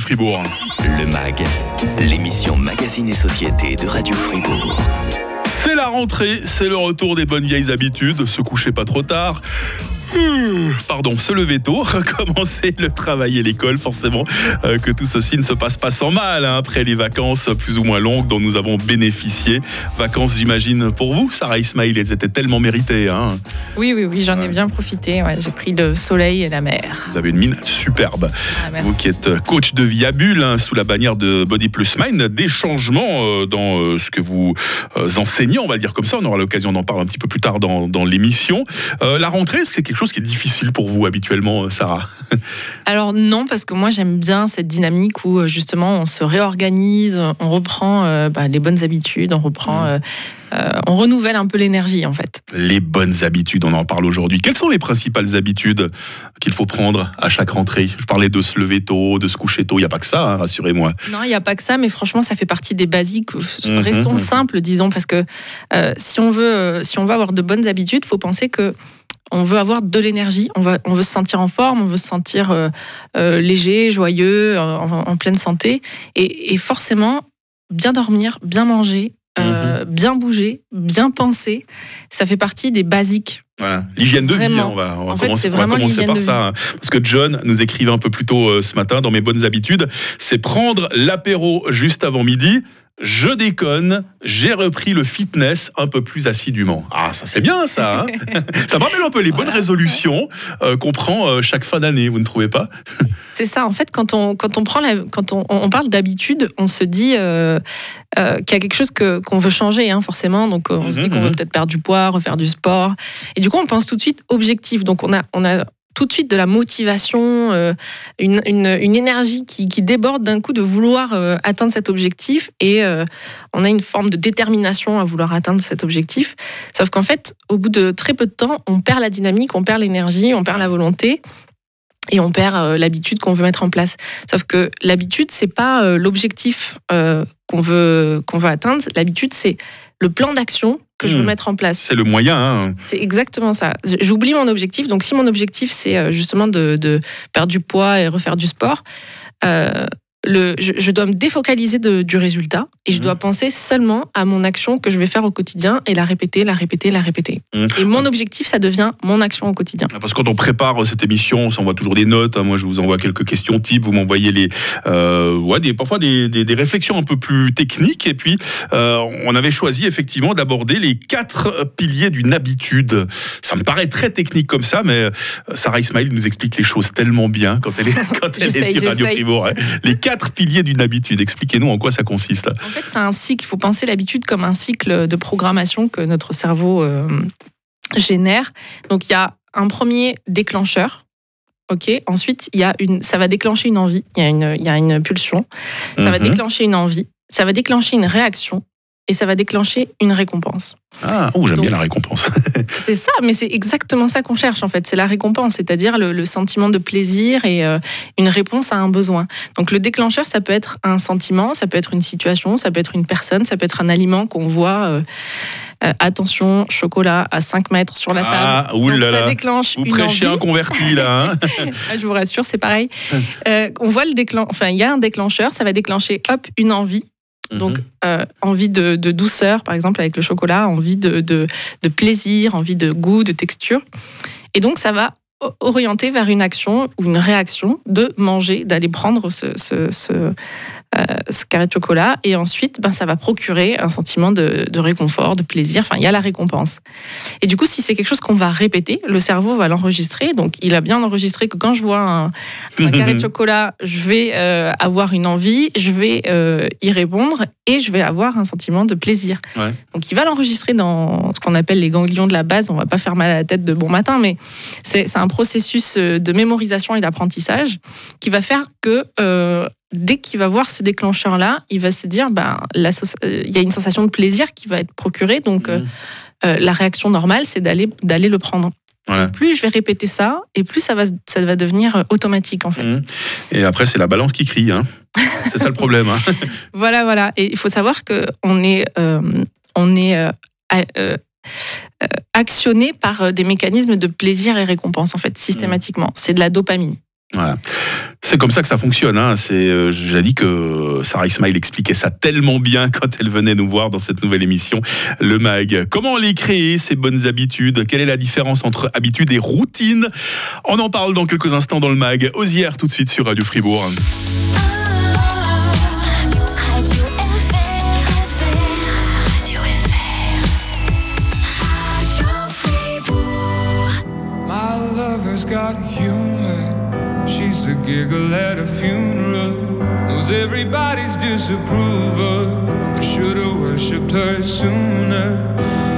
Fribourg. Le MAG, l'émission Magazine et Société de Radio Fribourg. C'est la rentrée, c'est le retour des bonnes vieilles habitudes, se coucher pas trop tard, pardon, se lever tôt, recommencer le travail et l'école, forcément, euh, que tout ceci ne se passe pas sans mal hein, après les vacances plus ou moins longues dont nous avons bénéficié. Vacances, j'imagine, pour vous, Sarah Ismail, elles étaient tellement méritées. Hein. Oui, oui, oui, j'en ai bien profité. J'ai pris le soleil et la mer. Vous avez une mine superbe. Ah, vous qui êtes coach de vie à bulle hein, sous la bannière de Body Plus Mind, des changements euh, dans euh, ce que vous enseignez, on va le dire comme ça. On aura l'occasion d'en parler un petit peu plus tard dans, dans l'émission. la rentrée, c'est quelque chose qui est difficile pour vous habituellement, euh, Sarah? Alors non, parce que moi j'aime bien cette dynamique où euh, justement on se réorganise, on reprend euh, bah, les bonnes habitudes, on reprend... Mmh. on renouvelle un peu l'énergie en fait. Les bonnes habitudes, on en parle aujourd'hui. Quelles sont les principales habitudes qu'il faut prendre à chaque rentrée? Je parlais de se lever tôt, de se coucher tôt, il n'y a pas que ça, hein, rassurez-moi. Non, il n'y a pas que ça, mais franchement, ça fait partie des basiques. Mmh, Restons mmh, simples, disons, parce que si, on veut, si on veut avoir de bonnes habitudes, il faut penser que on veut avoir de l'énergie, on, on veut se sentir en forme, on veut se sentir euh, euh, léger, joyeux, en, pleine santé. Et, forcément, bien dormir, bien manger, euh, mhm. bien bouger, bien penser, ça fait partie des basiques. Voilà, l'hygiène de vie, hein, on va, commencer, par ça. Hein. parce que John nous écrivait un peu plus tôt ce matin dans mes bonnes habitudes, c'est prendre l'apéro juste avant midi, je déconne, j'ai repris le fitness un peu plus assidûment. Ah, ça c'est bien ça. Hein ça me rappelle un peu les bonnes résolutions euh, qu'on prend euh, chaque fin d'année, vous ne trouvez pas? C'est ça. En fait, quand on, quand on, prend quand on, parle d'habitude, on se dit euh, qu'il y a quelque chose qu'on veut changer, hein, forcément. Donc on se dit qu'on veut mhm. peut-être perdre du poids, refaire du sport. Et du coup, on pense tout de suite objectif. Donc on a, on a tout de suite de la motivation, euh, une, énergie qui, déborde d'un coup de vouloir euh, atteindre cet objectif et euh, on a une forme de détermination à vouloir atteindre cet objectif. Sauf qu'en fait, au bout de très peu de temps, on perd la dynamique, on perd l'énergie, on perd la volonté et on perd l'habitude qu'on veut mettre en place. Sauf que l'habitude, c'est pas l'objectif qu'on veut qu'on veut atteindre. L'habitude, c'est le plan d'action que je veux hmm. mettre en place. C'est le moyen. Hein. C'est exactement ça. J'oublie mon objectif. Donc, si mon objectif, c'est euh, justement de, de, perdre du poids et refaire du sport, euh, je, dois me défocaliser du résultat et je mmh. dois penser seulement à mon action que je vais faire au quotidien et la répéter, la répéter, la répéter. Mmh. Et mon objectif, ça devient mon action au quotidien. Parce que quand on prépare cette émission, on s'envoie toujours des notes. Hein. Moi, je vous envoie quelques questions types. Vous m'envoyez les, euh, ouais, des, parfois des, des, réflexions un peu plus techniques. Et puis, euh, on avait choisi effectivement d'aborder les quatre piliers d'une habitude. Ça me paraît très technique comme ça, mais euh, Sarah Ismail nous explique les choses tellement bien quand elle est, quand elle est sur Radio Fribourg. Hein. Les quatre piliers d'une habitude. Expliquez-nous en quoi ça consiste. En fait, c'est un cycle. Il faut penser l'habitude comme un cycle de programmation que notre cerveau euh, génère. Donc, il y a un premier déclencheur. Ok? Ensuite, il y a une, ça va déclencher une envie. Il y a une, il y a une pulsion. Ça va mhm. déclencher une envie. Ça va déclencher une réaction et ça va déclencher une récompense. Ah, oh, j'aime bien la récompense. c'est ça, mais c'est exactement ça qu'on cherche en fait. C'est la récompense, c'est-à-dire le, sentiment de plaisir et euh, une réponse à un besoin. Donc le déclencheur, ça peut être un sentiment, ça peut être une situation, ça peut être une personne, ça peut être un aliment qu'on voit. Euh, euh, attention, chocolat à 5 mètres sur la table. Ah, oulala. ça déclenche vous prêchez un converti là. Hein. Ah, je vous rassure, c'est pareil. on voit le déclencheur, enfin il y a un déclencheur, ça va déclencher hop une envie donc, mhm. euh, envie de, douceur, par exemple, avec le chocolat, envie de, de, plaisir, envie de goût, de texture. Et donc, ça va orienter vers une action ou une réaction de manger, d'aller prendre ce, ce, ce carré de chocolat. Et ensuite, ben, ça va procurer un sentiment de, réconfort, de plaisir. Enfin, il y a la récompense. Et du coup, si c'est quelque chose qu'on va répéter, le cerveau va l'enregistrer. Donc, il a bien enregistré que quand je vois un, carré de chocolat, je vais euh, avoir une envie, je vais euh, y répondre et je vais avoir un sentiment de plaisir. Donc, il va l'enregistrer dans ce qu'on appelle les ganglions de la base. On va pas faire mal à la tête de bon matin, mais c'est un processus de mémorisation et d'apprentissage qui va faire que dès qu'il va voir ce déclencheur-là, il va se dire, ben, il y a une sensation de plaisir qui va être procurée. Donc, euh, mmh. euh, la réaction normale, c'est d'aller, d'aller le prendre. Plus je vais répéter ça, et plus ça va, ça va devenir euh, automatique, en fait. Mmh. Et après, c'est la balance qui crie. Hein. c'est ça le problème. Hein. voilà, voilà. Et il faut savoir qu'on est, on est actionné par des mécanismes de plaisir et récompense, en fait, systématiquement. C'est de la dopamine. Voilà. C'est comme ça que ça fonctionne. Hein. C'est, euh, j'ai dit que Sarah Ismail expliquait ça tellement bien quand elle venait nous voir dans cette nouvelle émission, le MAG. Comment les créer, ces bonnes habitudes? Quelle est la différence entre habitude et routine? On en parle dans quelques instants dans le MAG. Osière tout de suite sur Radio Fribourg. Giggle at a funeral. Knows everybody's disapproval. I should've worshipped her sooner.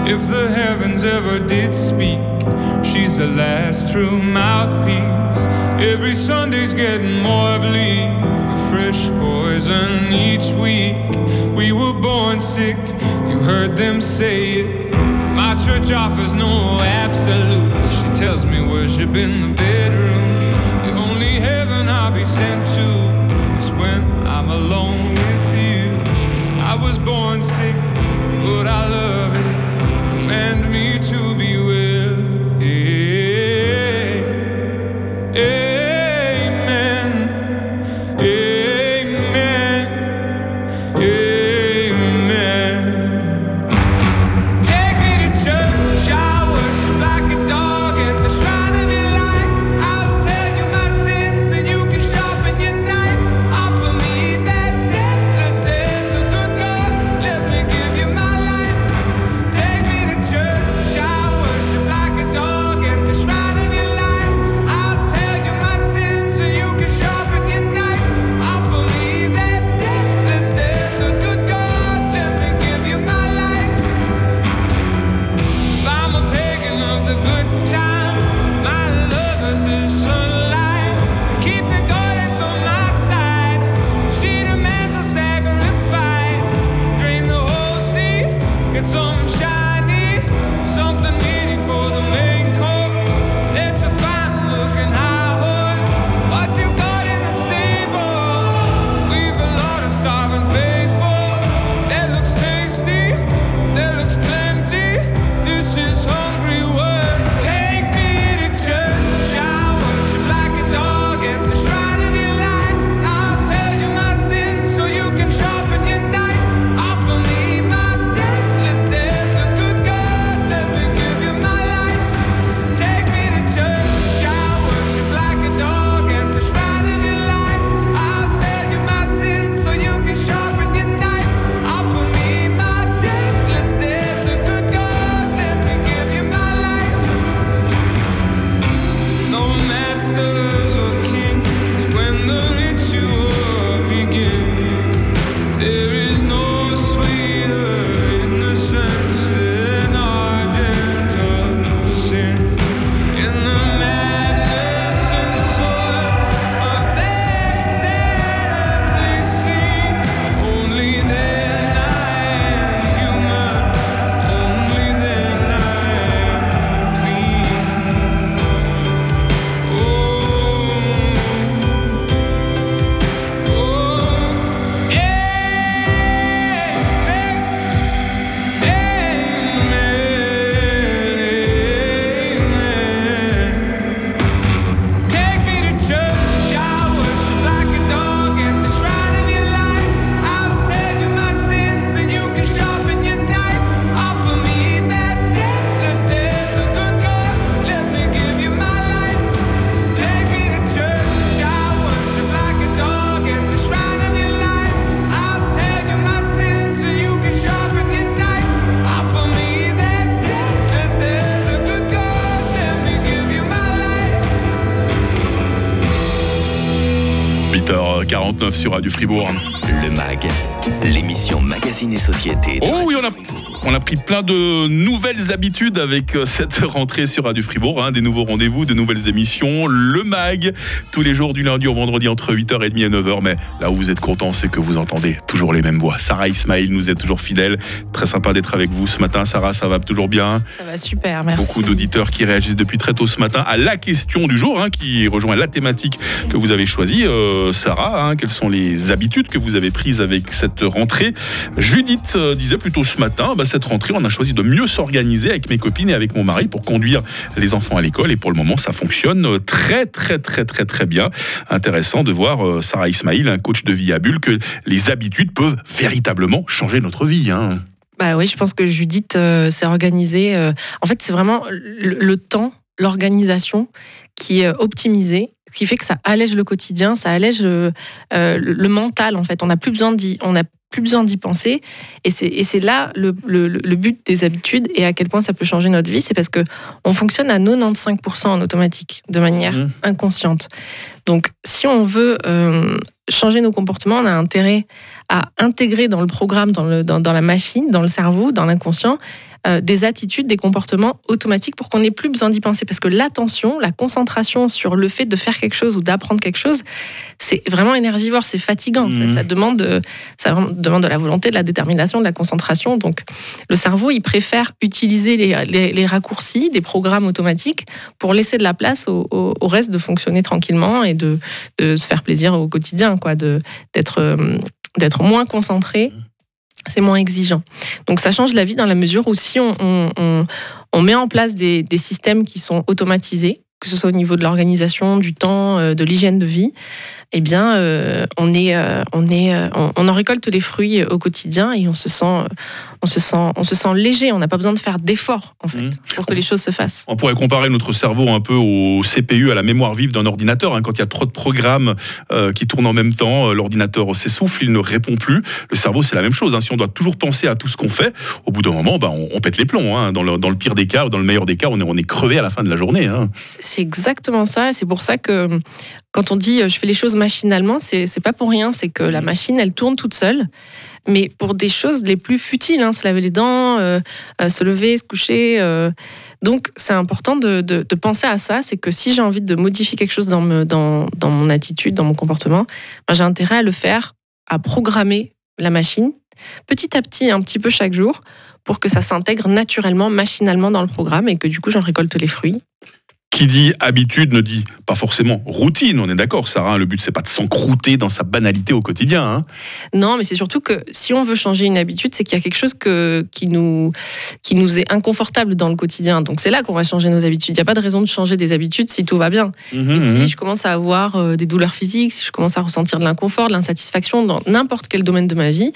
If the heavens ever did speak, she's the last true mouthpiece. Every Sunday's getting more bleak. A fresh poison each week. We were born sick, you heard them say it. My church offers no absolutes. She tells me worship in the bedroom. I'll be sent to is when I'm alone with you. I was born sick, but I love it. Command me to sur Radio Fribourg. Le MAG, l'émission Magazine et Société. de Oh oui, on a, on a pris plein de nouvelles habitudes avec euh, cette rentrée sur Radio Fribourg. hein, des nouveaux rendez-vous, de nouvelles émissions. Le MAG, tous les jours du lundi au vendredi entre 8h30 et 9h. Mais là où vous êtes contents, c'est que vous entendez toujours les mêmes voix. Sarah Ismail nous est toujours fidèle. Très sympa d'être avec vous ce matin. Sarah, ça va toujours bien? Ça va super, merci. Beaucoup d'auditeurs qui réagissent depuis très tôt ce matin à la question du jour, hein, qui rejoint la thématique que vous avez choisie. Euh, Sarah, hein, quelles sont les habitudes que vous avez prises avec cette rentrée? Judith euh, disait plutôt ce matin, bah, cette cette rentrée, on a choisi de mieux s'organiser avec mes copines et avec mon mari pour conduire les enfants à l'école. Et pour le moment, ça fonctionne très, très, très, très, très bien. Intéressant de voir euh, Sarah Ismail, un coach de vie à bulle, que les habitudes peuvent véritablement changer notre vie. hein. Bah oui, je pense que Judith euh, s'est organisée. euh, en fait, c'est vraiment le, temps, l'organisation qui est euh, optimisée, ce qui fait que ça allège le quotidien, ça allège le, euh, le- mental. En fait, on n'a plus besoin d'y, on n'a plus besoin d'y penser. Et c'est, et c'est là le, le- le but des habitudes et à quel point ça peut changer notre vie. C'est parce que on fonctionne à 95% en automatique, de manière Mhm. inconsciente. Donc, si on veut euh, changer nos comportements, on a intérêt à intégrer dans le programme, dans, le, dans, dans la machine, dans le cerveau, dans l'inconscient, euh, des attitudes, des comportements automatiques pour qu'on n'ait plus besoin d'y penser. Parce que l'attention, la concentration sur le fait de faire quelque chose ou d'apprendre quelque chose, c'est vraiment énergivore, c'est fatigant. Ça, ça demande, de- ça demande de la volonté, de la détermination, de la concentration. Donc, le cerveau, il préfère utiliser les, les- les raccourcis des programmes automatiques pour laisser de la place au, au- au reste de fonctionner tranquillement et de, de se faire plaisir au quotidien, quoi, d'être euh, d'être moins concentré. C'est moins exigeant. Donc ça change la vie dans la mesure où si on, met en place des, des systèmes qui sont automatisés, que ce soit au niveau de l'organisation, du temps, euh, de l'hygiène de vie, eh bien, euh, on, est, euh, on, est, euh, on, en récolte les fruits au quotidien et on se sent, on se sent, on se sent léger. On n'a pas besoin de faire d'efforts, en fait, Mhm. pour que les choses se fassent. On pourrait comparer notre cerveau un peu au CPU, à la mémoire vive d'un ordinateur. hein. Quand il y a trop de programmes qui tournent en même temps, l'ordinateur s'essouffle, il ne répond plus. Le cerveau, c'est la même chose. hein. Si on doit toujours penser à tout ce qu'on fait, au bout d'un moment, bah, on, on pète les plombs. hein. Dans, le, dans le pire des cas ou dans le meilleur des cas, on est, on est crevé à la fin de la journée. C'est exactement ça. et C'est pour ça que quand on dit euh, je fais les choses machinalement, c'est c'est pas pour rien. C'est que la machine, elle tourne toute seule. Mais pour des choses les plus futiles, hein, se laver les dents, euh, euh, se lever, se coucher. euh. donc c'est important de, de- de penser à ça. C'est que si j'ai envie de modifier quelque chose dans, me- dans, dans mon attitude, dans mon comportement, ben, j'ai intérêt à le faire, à programmer la machine petit à petit, un petit peu chaque jour, pour que ça s'intègre naturellement, machinalement dans le programme et que du coup j'en récolte les fruits. Qui dit habitude ne dit pas forcément routine. On est d'accord, Sarah. hein. Le but, c'est pas de s'encrouter dans sa banalité au quotidien. hein. Non, mais c'est surtout que si on veut changer une habitude, c'est qu'il y a quelque chose que, qui, nous, qui nous est inconfortable dans le quotidien. Donc c'est là qu'on va changer nos habitudes. Il n'y a pas de raison de changer des habitudes si tout va bien. Et mhm. si je commence à avoir euh, des douleurs physiques, si je commence à ressentir de l'inconfort, de l'insatisfaction dans n'importe quel domaine de ma vie,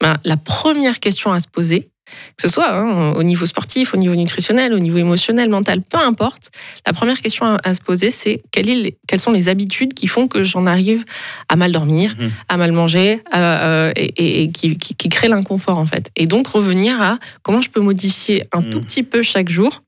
ben, la première question à se poser, que ce soit hein, au niveau sportif, au niveau nutritionnel, au niveau émotionnel, mental, peu importe, la première question à, à se poser, c'est quelles, sont les habitudes qui font que j'en arrive à mal dormir, Mhm. à mal manger, à- euh, et, et- et qui, qui, qui créent l'inconfort en fait. Et donc revenir à comment je peux modifier un Mhm. tout petit peu chaque jour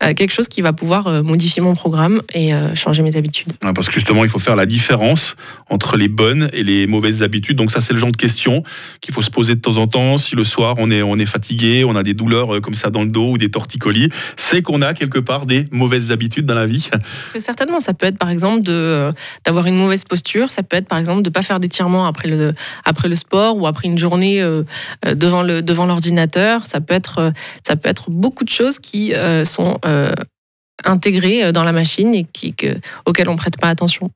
quelque chose qui va pouvoir euh, modifier mon programme et euh, changer mes habitudes. Parce que justement, il faut faire la différence entre les bonnes et les mauvaises habitudes. Donc ça, c'est le genre de question qu'il faut se poser de temps en temps. Si le soir, on est, on est fatigué, on a des douleurs euh, comme ça dans le dos ou des torticolis, c'est qu'on a quelque part des mauvaises habitudes dans la vie. Certainement, ça peut être par exemple euh, d'avoir une mauvaise posture, ça peut être par exemple de ne pas faire d'étirements après le, après le sport ou après une journée euh, euh, devant, le, devant l'ordinateur. Ça, peut être, euh, ça peut être beaucoup de choses qui euh, sont euh, intégrées euh, dans la machine et qui, on ne prête pas attention.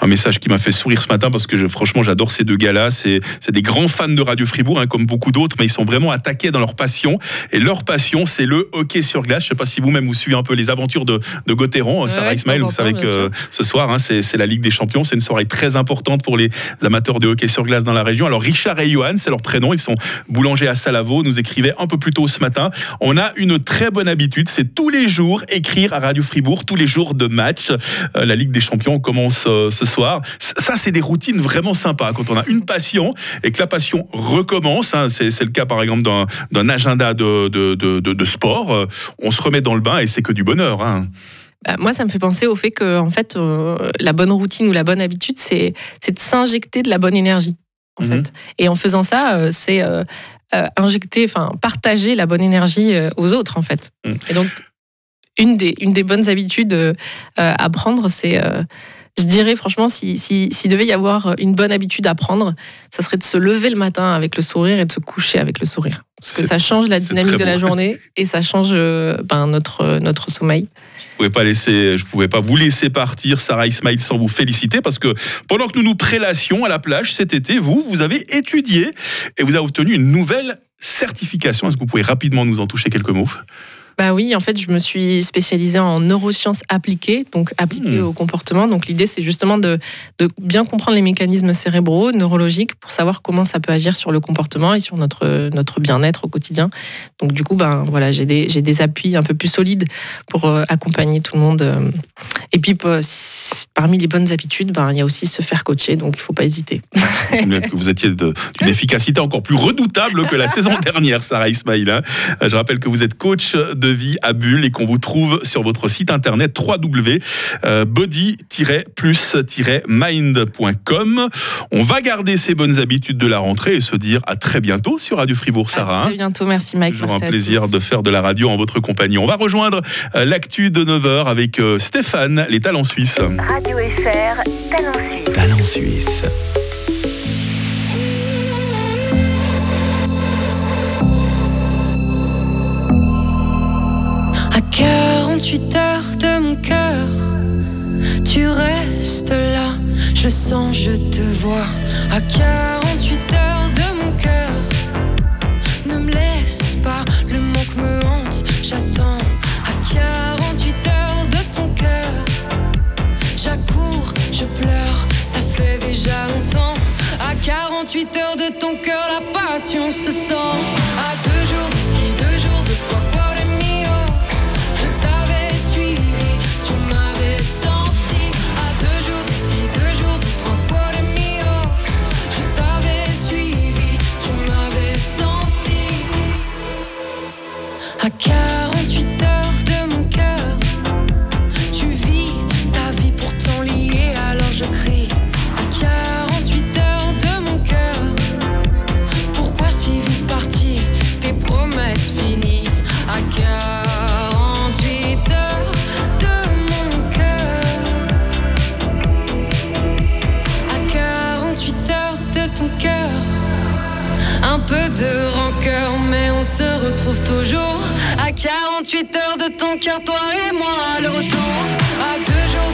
Un message qui m'a fait sourire ce matin parce que je, franchement, j'adore ces deux gars-là. C'est, c'est des grands fans de Radio Fribourg, hein, comme beaucoup d'autres, mais ils sont vraiment attaqués dans leur passion. Et leur passion, c'est le hockey sur glace. Je sais pas si vous-même vous suivez un peu les aventures de, de Gauthieron. Ouais, Sarah Ismail, vous savez que euh, ce soir, hein, c'est, c'est la Ligue des Champions. C'est une soirée très importante pour les amateurs de hockey sur glace dans la région. Alors, Richard et Johan, c'est leur prénom. Ils sont boulangers à Salavo. Nous écrivaient un peu plus tôt ce matin. On a une très bonne habitude. C'est tous les jours écrire à Radio Fribourg, tous les jours de match. Euh, la Ligue des Champions commence ce soir. Ça, c'est des routines vraiment sympas. Quand on a une passion et que la passion recommence, hein, c'est le cas par exemple d'un agenda de, de, de, sport, euh, on se remet dans le bain et c'est que du bonheur. hein. Bah, moi, ça me fait penser au fait que en fait, euh, la bonne routine ou la bonne habitude, c'est, de s'injecter de la bonne énergie. En Mhm. fait. Et en faisant ça, euh, c'est euh, injecter, enfin partager la bonne énergie aux autres, en fait. Mhm. Et donc, une des, une des bonnes habitudes à prendre, c'est, je dirais franchement, si, si, s'il devait y avoir une bonne habitude à prendre, ça serait de se lever le matin avec le sourire et de se coucher avec le sourire. Parce que ça change la dynamique de la journée et ça change euh, ben, notre, notre sommeil. Je pouvais pas laisser, je pouvais pas vous laisser partir, Sarah Ismail, sans vous féliciter parce que pendant que nous nous prélassions à la plage cet été, vous, vous avez étudié et vous avez obtenu une nouvelle certification. Est-ce que vous pouvez rapidement nous en toucher quelques mots? Bah oui, en fait, je me suis spécialisée en neurosciences appliquées, donc appliquées Hmm. au comportement. Donc l'idée, c'est justement de, de bien comprendre les mécanismes cérébraux, neurologiques, pour savoir comment ça peut agir sur le comportement et sur notre, notre bien-être au quotidien. Donc du coup, ben voilà, j'ai des, j'ai des appuis un peu plus solides pour euh, accompagner tout le monde. euh. Et puis, parmi les bonnes habitudes, ben, il y a aussi se faire coacher, donc il faut pas hésiter. Vous étiez d'une efficacité encore plus redoutable que la saison dernière, Sarah Ismail. hein. Euh, Je rappelle que vous êtes coach de vie à Bulle et qu'on vous trouve sur votre site internet www.body-plus-mind.com. On va garder ces bonnes habitudes de la rentrée et se dire à très bientôt sur Radio Fribourg, Sarah. À hein. très bientôt, merci Mike. Toujours un merci plaisir de faire de la radio en votre compagnie. On va rejoindre euh, l'actu de 9h avec euh, Stéphane, les talents suisses. Radio FR, Talent Suisse. Talent suisse. 48 heures de mon cœur, tu restes là. Je sens, je te vois. À 48 heures de mon cœur, ne me laisse pas. Le manque me hante, j'attends. À 48 heures de ton cœur, j'accours, je pleure. Ça fait déjà longtemps. À 48 heures de ton cœur, la passion se sent. À deux 48 heures de ton cœur, toi et moi, le retour. À deux jours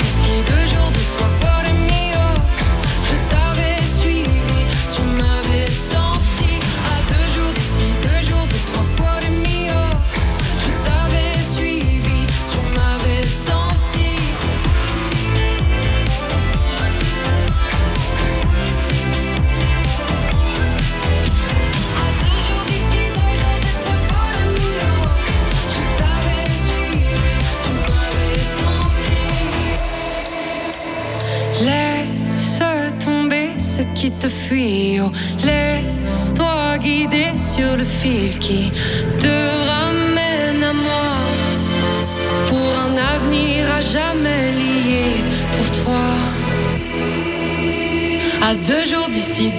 te fuit, oh. laisse-toi guider sur le fil qui te ramène à moi. Pour un avenir à jamais lié pour toi. À deux jours d'ici,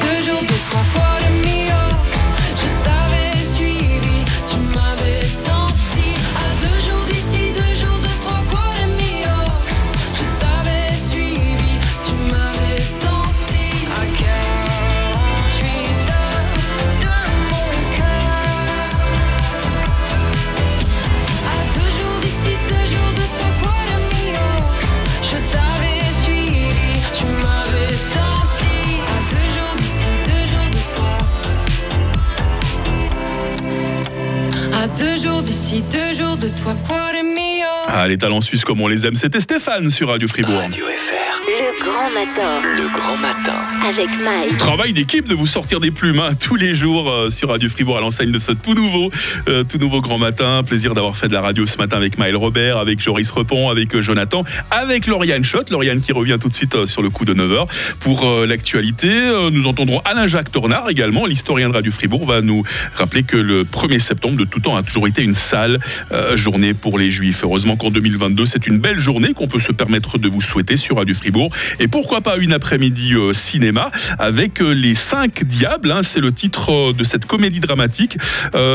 Ah, les talents suisses comme on les aime, c'était Stéphane sur Radio Fribourg. Radio FR. Le grand matin Le grand matin. avec Mike. Travail d'équipe de vous sortir des plumes hein, tous les jours euh, sur Radio Fribourg à l'enseigne de ce tout nouveau, euh, tout nouveau grand matin. Plaisir d'avoir fait de la radio ce matin avec Maël Robert, avec Joris Repon, avec euh, Jonathan, avec Lauriane Schott. Lauriane qui revient tout de suite euh, sur le coup de 9h pour euh, l'actualité. Euh, nous entendrons Alain-Jacques Tornard également, l'historien de Radio Fribourg, va nous rappeler que le 1er septembre de tout temps a toujours été une sale euh, journée pour les Juifs. Heureusement qu'en 2022, c'est une belle journée qu'on peut se permettre de vous souhaiter sur Radio Fribourg. Et pourquoi pas une après-midi euh, cinéma avec euh, Les Cinq Diables. hein, c'est le titre euh, de cette comédie dramatique.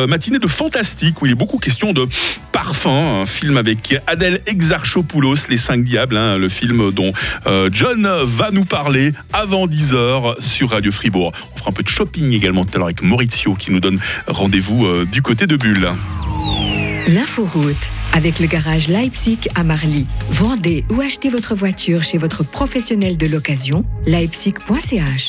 Matinée de fantastique où il est beaucoup question de parfum. Un film avec Adèle Exarchopoulos, Les Cinq Diables. hein, le film dont John va nous parler avant 10h sur Radio Fribourg. On fera un peu de shopping également tout à l'heure avec Maurizio qui nous donne rendez-vous du côté de Bulle. L'inforoute avec le garage Leipzig à Marly. Vendez ou achetez votre voiture chez votre professionnel de l'occasion leipzig.ch.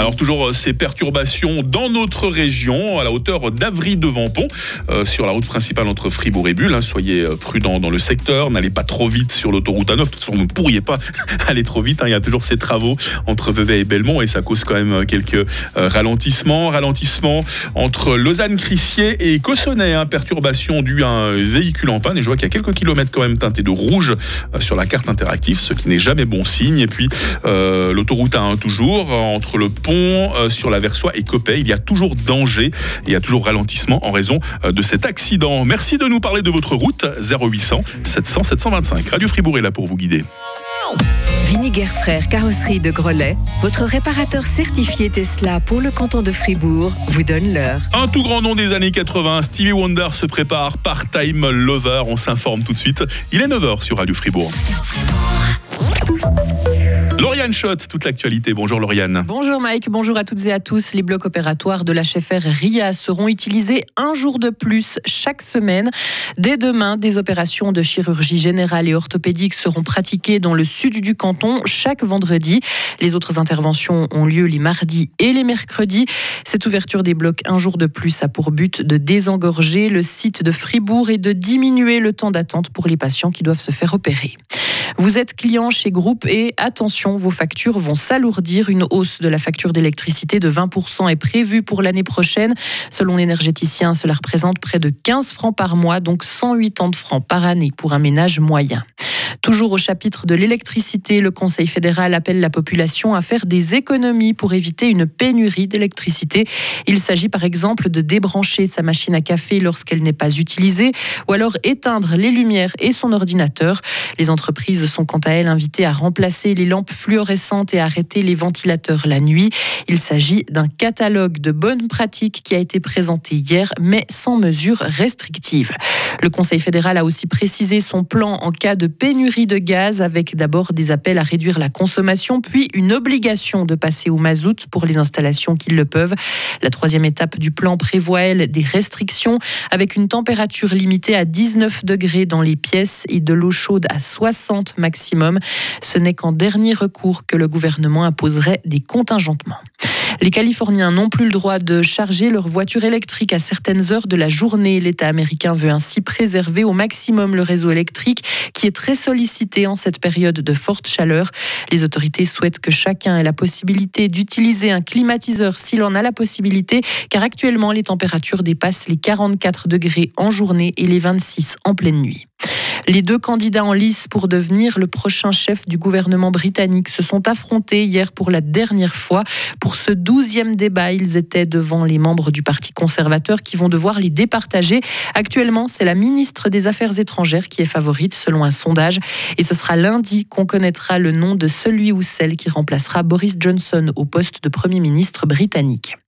Alors toujours euh, ces perturbations dans notre région, à la hauteur d'Avry de Vampon, euh, sur la route principale entre Fribourg et Bulle. hein. Soyez euh, prudents dans le secteur, n'allez pas trop vite sur l'autoroute A9. De toute façon, vous ne pourriez pas aller trop vite. hein. Il y a toujours ces travaux entre Vevey et Belmont et ça cause quand même quelques ralentissements. Ralentissements entre Lausanne-Crissier et Cossonay. hein. Perturbation due à un véhicule en panne. Et je vois qu'il y a quelques kilomètres quand même teintés de rouge sur la carte interactive, ce qui n'est jamais bon signe. Et puis l'autoroute A1 toujours, entre le pont euh, sur la Versoix et Copay, il y a toujours danger, et il y a toujours ralentissement en raison euh, de cet accident. Merci de nous parler de votre route 0800 700 725. Radio Fribourg est là pour vous guider. Viniger Frères Carrosserie de Grelais, votre réparateur certifié Tesla pour le canton de Fribourg, vous donne l'heure. Un tout grand nom des années 80, Stevie Wonder se prépare, part-time lover, on s'informe tout de suite. Il est 9h sur Radio Fribourg. Lauriane Schott, toute l'actualité. Bonjour Lauriane. Bonjour Mike, bonjour à toutes et à tous. Les blocs opératoires de l'HFR RIA seront utilisés un jour de plus chaque semaine. Dès demain, des opérations de chirurgie générale et orthopédique seront pratiquées dans le sud du canton chaque vendredi. Les autres interventions ont lieu les mardis et les mercredis. Cette ouverture des blocs un jour de plus a pour but de désengorger le site de Fribourg et de diminuer le temps d'attente pour les patients qui doivent se faire opérer. Vous êtes client chez Groupe et attention, vos factures vont s'alourdir. Une hausse de la facture d'électricité de 20% est prévue pour l'année prochaine. Selon l'énergéticien, cela représente près de 15 francs par mois, donc 180 francs par année pour un ménage moyen. Toujours au chapitre de l'électricité, le Conseil fédéral appelle la population à faire des économies pour éviter une pénurie d'électricité. Il s'agit par exemple de débrancher sa machine à café lorsqu'elle n'est pas utilisée ou alors éteindre les lumières et son ordinateur. Les entreprises sont quant à elles invitées à remplacer les lampes fluorescentes et arrêter les ventilateurs la nuit. Il s'agit d'un catalogue de bonnes pratiques qui a été présenté hier, mais sans mesures restrictives. Le Conseil fédéral a aussi précisé son plan en cas de pénurie de gaz, avec d'abord des appels à réduire la consommation, puis une obligation de passer au mazout pour les installations qui le peuvent. La troisième étape du plan prévoit, elle, des restrictions, avec une température limitée à 19 degrés dans les pièces et de l'eau chaude à 60 maximum. Ce n'est qu'en dernier recours que le gouvernement imposerait des contingentements. Les Californiens n'ont plus le droit de charger leur voiture électrique à certaines heures de la journée. L'État américain veut ainsi préserver au maximum le réseau électrique qui est très sollicité en cette période de forte chaleur. Les autorités souhaitent que chacun ait la possibilité d'utiliser un climatiseur s'il en a la possibilité, car actuellement les températures dépassent les 44 degrés en journée et les 26 en pleine nuit. Les deux candidats en lice pour devenir le prochain chef du gouvernement britannique se sont affrontés hier pour la dernière fois. Pour ce douzième débat, ils étaient devant les membres du Parti conservateur qui vont devoir les départager. Actuellement, c'est la ministre des Affaires étrangères qui est favorite selon un sondage. Et ce sera lundi qu'on connaîtra le nom de celui ou celle qui remplacera Boris Johnson au poste de Premier ministre britannique.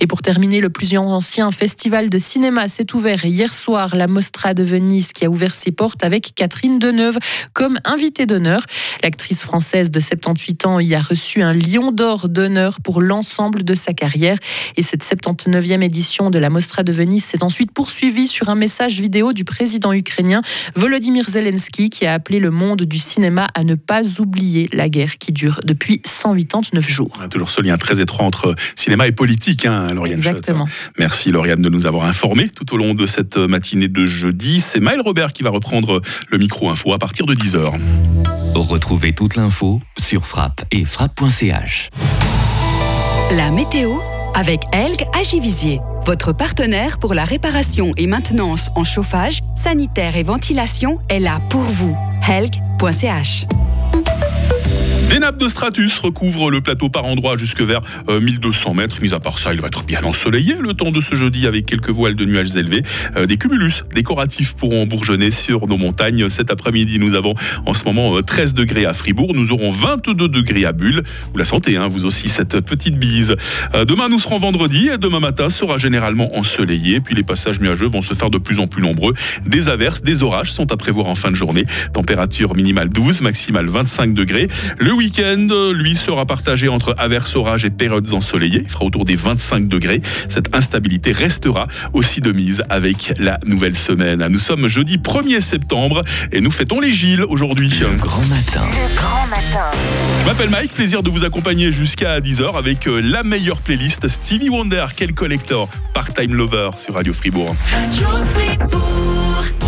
Et pour terminer, le plus ancien festival de cinéma s'est ouvert hier soir, la Mostra de Venise, qui a ouvert ses portes avec Catherine Deneuve comme invitée d'honneur. L'actrice française de 78 ans y a reçu un lion d'or d'honneur pour l'ensemble de sa carrière. Et cette 79e édition de la Mostra de Venise s'est ensuite poursuivie sur un message vidéo du président ukrainien Volodymyr Zelensky, qui a appelé le monde du cinéma à ne pas oublier la guerre qui dure depuis 189 jours. Toujours ce lien très étroit entre cinéma et politique, hein, Lauriane Schott. Exactement. Merci Lauriane de nous avoir informés tout au long de cette matinée de jeudi. C'est Maël Robert qui va reprendre le micro info à partir de 10h. Retrouvez toute l'info sur frappe et frappe.ch. La météo avec Elg Agivisier, votre partenaire pour la réparation et maintenance en chauffage, sanitaire et ventilation est là pour vous. Helg.ch Des nappes de stratus recouvrent le plateau par endroits jusque vers euh, 1200 mètres. Mis à part ça, il va être bien ensoleillé le temps de ce jeudi avec quelques voiles de nuages élevés. Euh, des cumulus décoratifs pourront bourgeonner sur nos montagnes. Cet après-midi, nous avons en ce moment euh, 13 degrés à Fribourg. Nous aurons 22 degrés à Bulle. Vous la sentez, hein, vous aussi, cette petite bise. Euh, demain, nous serons vendredi et demain matin sera généralement ensoleillé. Puis les passages nuageux vont se faire de plus en plus nombreux. Des averses, des orages sont à prévoir en fin de journée. Température minimale 12, maximale 25 degrés. Week-end, lui, sera partagé entre averses, orages et périodes ensoleillées. Il fera autour des 25 degrés. Cette instabilité restera aussi de mise avec la nouvelle semaine. Nous sommes jeudi 1er septembre et nous fêtons les Gilles aujourd'hui. Grand matin. Le grand matin. Je m'appelle Mike, plaisir de vous accompagner jusqu'à 10h avec euh, la meilleure playlist Stevie Wonder, quel collector, part-time lover sur Radio Fribourg. Got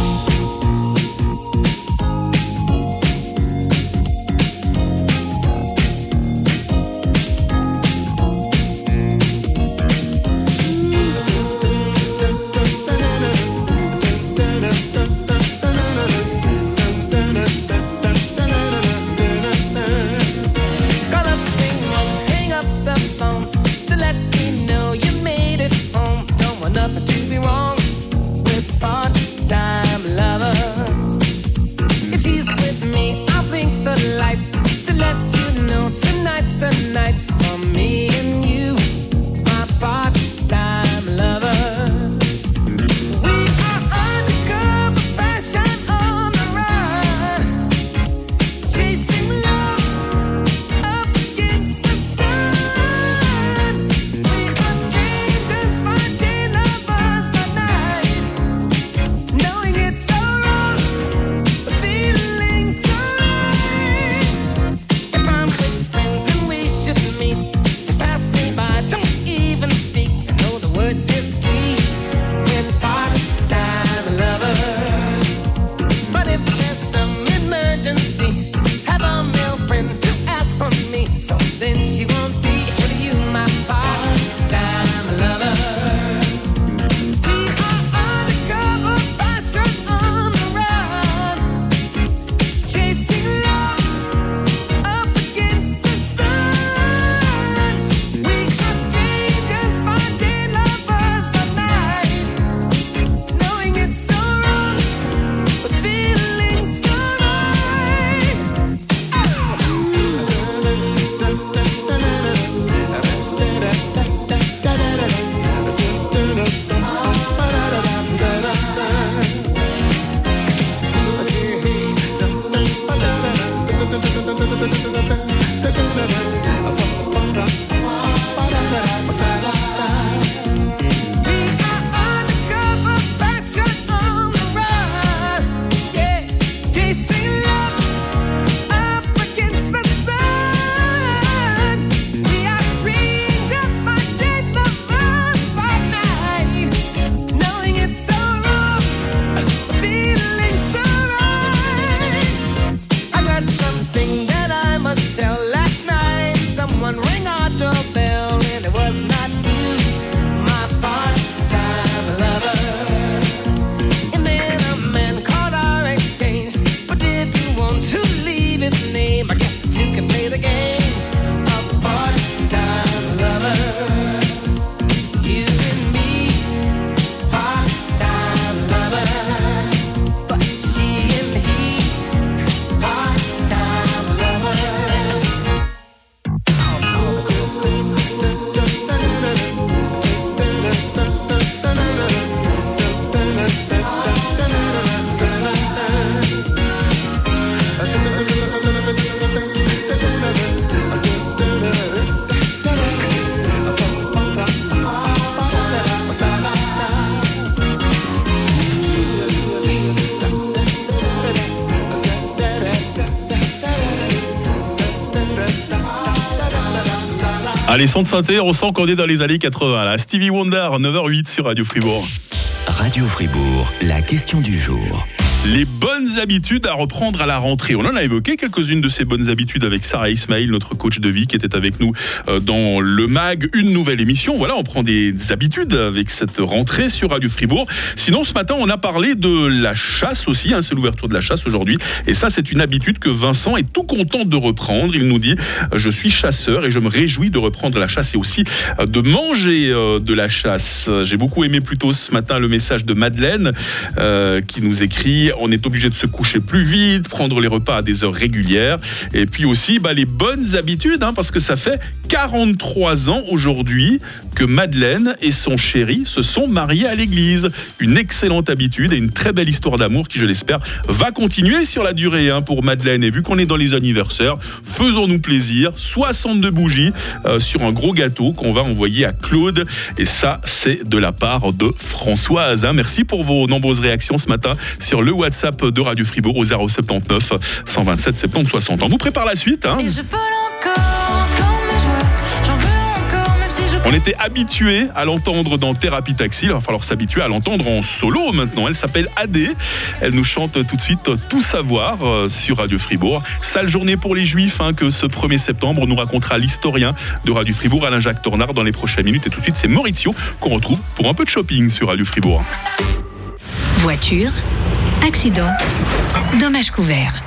Allez, son de synthé, on sent qu'on est dans les années 80 là. Stevie Wonder, 9h08 sur Radio Fribourg. Radio Fribourg, la question du jour. Les bonnes habitudes à reprendre à la rentrée. On en a évoqué quelques-unes de ces bonnes habitudes avec Sarah Ismail, notre coach de vie qui était avec nous euh, dans le MAG, une nouvelle émission. Voilà, on prend des habitudes avec cette rentrée sur Radio Fribourg. Sinon, ce matin, on a parlé de la chasse aussi. hein, c'est l'ouverture de la chasse aujourd'hui. Et ça, c'est une habitude que Vincent est tout content de reprendre. Il nous dit Je suis chasseur et je me réjouis de reprendre la chasse et aussi euh, de manger euh, de la chasse. J'ai beaucoup aimé plutôt ce matin le message de Madeleine euh, qui nous écrit on est obligé de se coucher plus vite, prendre les repas à des heures régulières. Et puis aussi bah, les bonnes habitudes, hein, parce que ça fait 43 ans aujourd'hui que Madeleine et son chéri se sont mariés à l'église. Une excellente habitude et une très belle histoire d'amour qui, je l'espère, va continuer sur la durée hein, pour Madeleine. Et vu qu'on est dans les anniversaires, faisons-nous plaisir. 62 bougies euh, sur un gros gâteau qu'on va envoyer à Claude. Et ça, c'est de la part de Françoise. hein. Merci pour vos nombreuses réactions ce matin sur le WhatsApp de Radio Fribourg au 079 127 70 60. On vous prépare la suite. hein. Et je vole encore, On était habitué à l'entendre dans Thérapie Taxi. Il va falloir s'habituer à l'entendre en solo maintenant. Elle s'appelle Adé. Elle nous chante tout de suite Tout savoir euh, sur Radio Fribourg. Sale journée pour les Juifs hein, que ce 1er septembre nous racontera l'historien de Radio Fribourg, Alain-Jacques Tornard, dans les prochaines minutes. Et tout de suite, c'est Maurizio qu'on retrouve pour un peu de shopping sur Radio Fribourg. Voiture, accident, dommage couvert.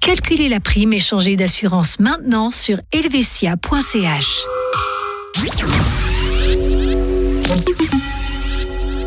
Calculez la prime et changez d'assurance maintenant sur helvetia.ch.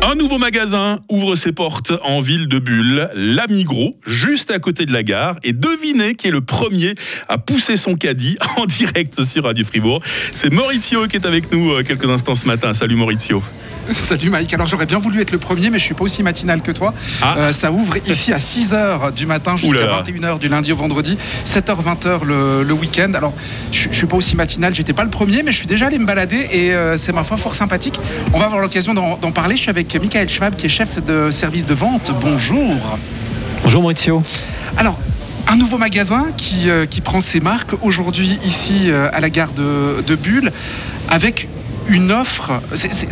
Un nouveau magasin ouvre ses portes en ville de Bulle, la Migros, juste à côté de la gare. Et devinez qui est le premier à pousser son caddie en direct sur Radio Fribourg. C'est Maurizio qui est avec nous euh, quelques instants ce matin. Salut Maurizio. Salut Mike, alors j'aurais bien voulu être le premier mais je suis pas aussi matinal que toi. Ah. Euh, ça ouvre ici à 6h du matin jusqu'à là. 21h du lundi au vendredi, 7h 20h le, le week-end. Alors je, je suis pas aussi matinal, j'étais pas le premier mais je suis déjà allé me balader et euh, c'est ma foi fort sympathique. On va avoir l'occasion d'en d'en parler, je suis avec Michael Schwab qui est chef de service de vente. Bonjour. Bonjour Maurizio. Alors, un nouveau magasin qui, euh, qui prend ses marques aujourd'hui ici euh, à la gare de, de Bulle avec une offre.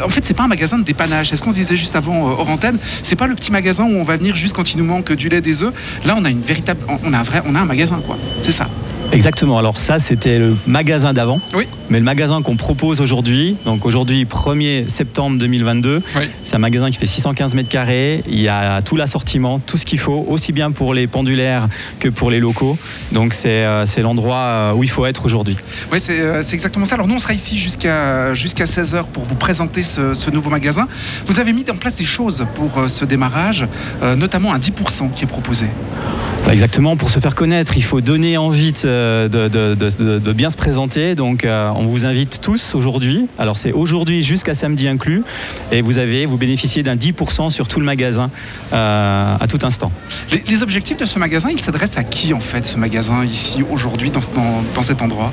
en fait, c'est pas un magasin de dépannage. C'est ce qu'on se disait juste avant euh, hors antenne. C'est pas le petit magasin où on va venir juste quand il nous manque du lait, des œufs. Là, on a une véritable, on a un vrai, on a un magasin quoi. C'est ça. Exactement. Alors ça, c'était le magasin d'avant. Oui. Mais le magasin qu'on propose aujourd'hui, donc aujourd'hui 1er septembre 2022, Oui. c'est un magasin qui fait 615 mètres carrés. Il y a tout l'assortiment, tout ce qu'il faut, aussi bien pour les pendulaires que pour les locaux. Donc c'est euh, l'endroit euh, où il faut être aujourd'hui. Oui, c'est euh, c'est exactement ça. Alors nous, on sera ici jusqu'à jusqu'à 16h pour vous présenter ce, ce nouveau magasin. Vous avez mis en place des choses pour ce démarrage, notamment un 10% qui est proposé. Bah, Exactement, pour se faire connaître, il faut donner envie de, de- de- de- de- de bien se présenter. Donc euh, on vous invite tous aujourd'hui. Alors c'est aujourd'hui jusqu'à samedi inclus. Et vous avez, vous bénéficiez d'un 10% sur tout le magasin euh, à tout instant. Les, les objectifs de ce magasin, ils s'adressent à qui en fait, ce magasin ici aujourd'hui dans, dans- dans cet endroit?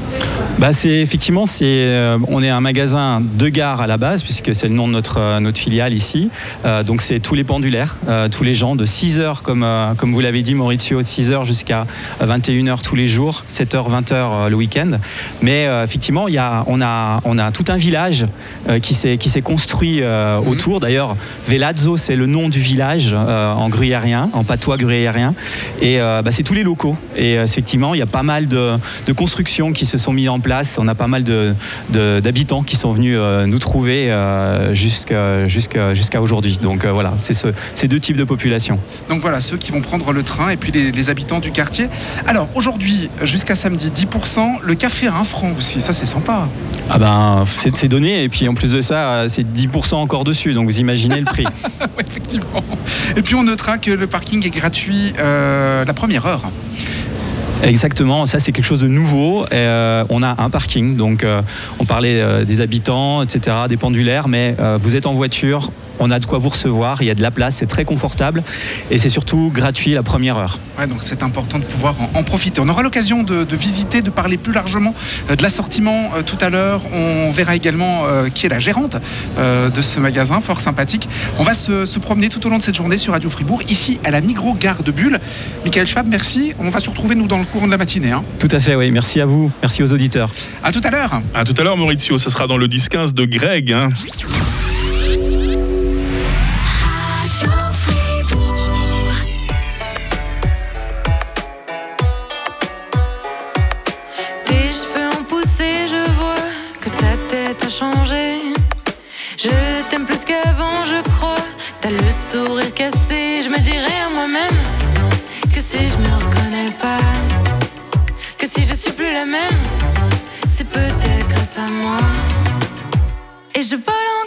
Bah c'est effectivement c'est euh, on est un magasin de gare à la base puisque c'est le nom de notre euh, notre filiale ici. Euh, donc c'est tous les pendulaires, euh, tous les gens de 6 heures comme euh, comme vous l'avez dit Maurizio, de 6 heures jusqu'à 21 heures tous les jours, 7 heures 20 heures euh, le week-end. Mais euh, effectivement, y a on a on a tout un village euh, qui s'est construit euh, autour. D'ailleurs, Velazzo c'est le nom du village en gruyérien, en patois gruyérien. Et bah, c'est tous les locaux. Et effectivement, il y a pas mal de, de constructions qui se sont mises en place. On a pas mal de- de- d'habitants qui sont venus nous trouver jusqu'à jusqu'à aujourd'hui. Donc voilà, c'est ce- ces deux types de populations. Donc voilà, ceux qui vont prendre le train et puis les, les habitants du quartier. Alors aujourd'hui, jusqu'à samedi, 10%. Le café à 1 franc aussi, ça c'est sympa. Ah ben, c'est donné. Et puis en plus de ça, c'est 10% encore dessus. Donc vous imaginez le prix. Ouais, effectivement. Et puis on notera que le parking est gratuit euh, la première heure. Exactement, ça c'est quelque chose de nouveau. Euh, on a un parking, donc euh, on parlait des habitants, etc., des pendulaires, mais vous êtes en voiture, on a de quoi vous recevoir, il y a de la place, c'est très confortable et c'est surtout gratuit la première heure. Ouais, donc c'est important de pouvoir en, en profiter. On aura l'occasion de, de visiter, de parler plus largement euh, de l'assortiment euh, tout à l'heure. On verra également euh, qui est la gérante euh, de ce magasin, fort sympathique. On va se, se promener tout au long de cette journée sur Radio Fribourg, ici à la Migros Gare de Bulle. Michael Schwab, merci. On va se retrouver nous dans le courant de la matinée. hein. Tout à fait, oui. Merci à vous, merci aux auditeurs. À tout à l'heure. À tout à l'heure Maurizio, ce sera dans le 10-15 de Greg. hein. Je t'aime plus qu'avant, je crois. T'as le sourire cassé, je me dirais à moi-même que si je me reconnais pas, que si je suis plus la même, c'est peut-être grâce à moi. Et je vole encore,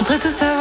Je voudrais tout savoir.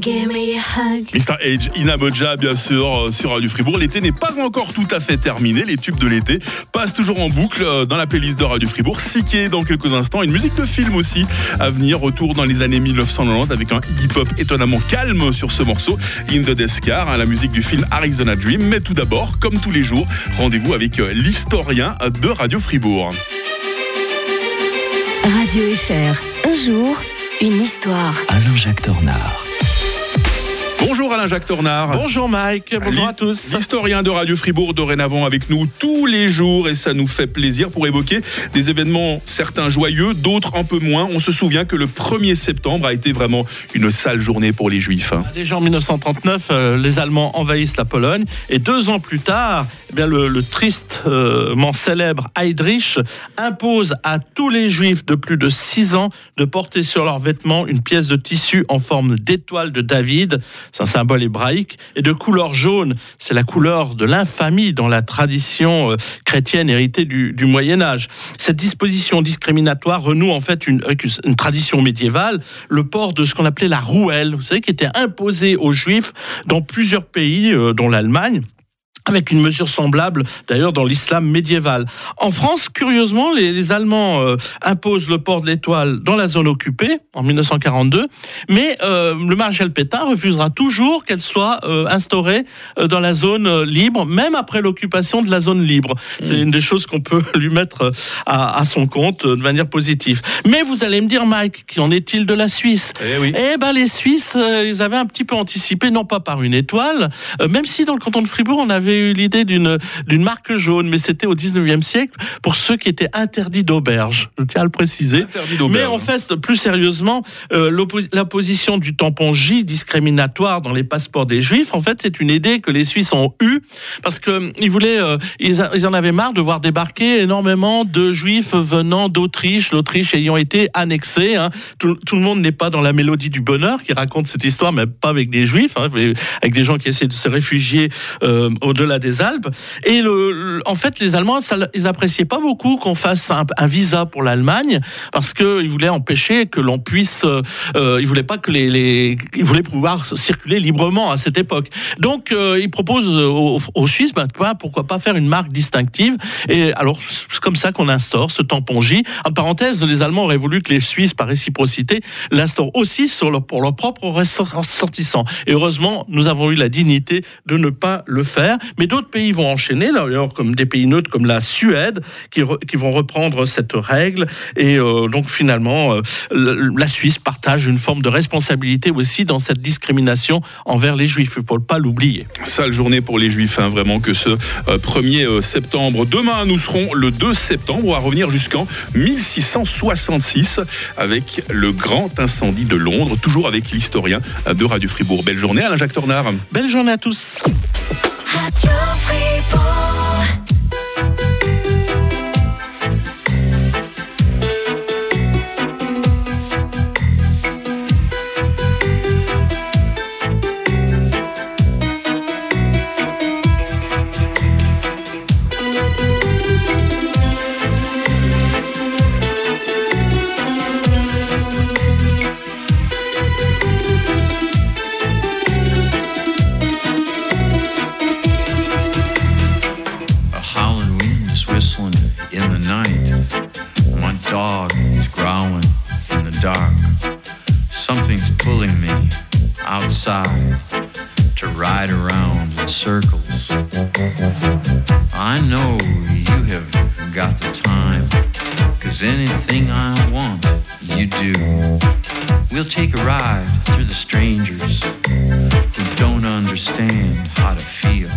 give. Mr. Age, Inamoja, bien sûr, euh, sur Radio Fribourg. L'été n'est pas encore tout à fait terminé. Les tubes de l'été passent toujours en boucle euh, dans la playlist de Radio Fribourg. Siké dans quelques instants. Une musique de film aussi à venir. Retour dans les années 1990 avec un hip-hop étonnamment calme sur ce morceau. In the Descar, hein, la musique du film Arizona Dream. Mais tout d'abord, comme tous les jours, rendez-vous avec euh, l'historien de Radio Fribourg. Radio FR, un jour, une histoire. Alain-Jacques Dornard. Bonjour Alain-Jacques Tornard. Bonjour Mike, bonjour à tous. Historien de Radio Fribourg dorénavant avec nous tous les jours et ça nous fait plaisir pour évoquer des événements certains joyeux, d'autres un peu moins. On se souvient que le 1er septembre a été vraiment une sale journée pour les Juifs. Hein. Déjà en 1939, euh, les Allemands envahissent la Pologne et deux ans plus tard, eh bien le, tristement célèbre Heydrich impose à tous les Juifs de plus de 6 ans de porter sur leurs vêtements une pièce de tissu en forme d'étoile de David c'est un symbole hébraïque, et de couleur jaune, c'est la couleur de l'infamie dans la tradition euh, chrétienne héritée du, Moyen Âge. Cette disposition discriminatoire renoue en fait une, une tradition médiévale, le port de ce qu'on appelait la rouelle, vous savez, qui était imposée aux Juifs dans plusieurs pays, euh, dont l'Allemagne avec une mesure semblable d'ailleurs dans l'islam médiéval. En France, curieusement, les, les Allemands euh, imposent le port de l'étoile dans la zone occupée en 1942, mais euh, le maréchal Pétain refusera toujours qu'elle soit euh, instaurée dans la zone libre, même après l'occupation de la zone libre. C'est une des choses qu'on peut lui mettre à, à son compte de manière positive. Mais vous allez me dire, Mike, qu'en est-il de la Suisse? Eh oui. eh ben les Suisses, ils avaient un petit peu anticipé, non pas par une étoile, même si dans le canton de Fribourg, on avait eu l'idée d'une d'une marque jaune, mais c'était au 19e siècle pour ceux qui étaient interdits d'auberge. Je tiens à le préciser. Mais en fait, plus sérieusement, euh, la position du tampon J discriminatoire dans les passeports des Juifs, en fait, c'est une idée que les Suisses ont eue parce que euh, ils voulaient, euh, ils, a- ils en avaient marre de voir débarquer énormément de Juifs venant d'Autriche, l'Autriche ayant été annexée. hein. Tout, tout le monde n'est pas dans la mélodie du bonheur qui raconte cette histoire, mais pas avec des Juifs, hein, avec des gens qui essaient de se réfugier euh, au-delà des Alpes. Et le, en fait, les Allemands, ça, ils appréciaient pas beaucoup qu'on fasse un, visa pour l'Allemagne parce qu'ils voulaient empêcher que l'on puisse, euh, euh, ils voulaient pas que les, ils voulaient pouvoir circuler librement à cette époque. Donc, euh, ils proposent aux, Suisses, ben, pourquoi pas faire une marque distinctive Et alors, c'est comme ça qu'on instaure ce tampon J. En parenthèse, les Allemands auraient voulu que les Suisses, par réciprocité, l'instaurent aussi sur leur- pour leurs propres ressortissants. Et heureusement, nous avons eu la dignité de ne pas le faire. Mais d'autres pays vont enchaîner, d'ailleurs, comme des pays neutres comme la Suède, qui, re- qui vont reprendre cette règle. Et euh, donc, finalement, euh, la Suisse partage une forme de responsabilité aussi dans cette discrimination envers les Juifs. Il ne faut pas l'oublier. Sale journée pour les Juifs, hein, vraiment que ce euh, 1er euh, septembre. Demain, nous serons le 2 septembre. On va revenir jusqu'en 1666 avec le grand incendie de Londres, toujours avec l'historien de Radio Fribourg. Belle journée, Alain-Jacques Tornard. Belle journée à tous. Radio Fribourg. To ride around in circles. I know you have got the time, cause anything I want, you do. We'll take a ride through the strangers who don't understand how to feel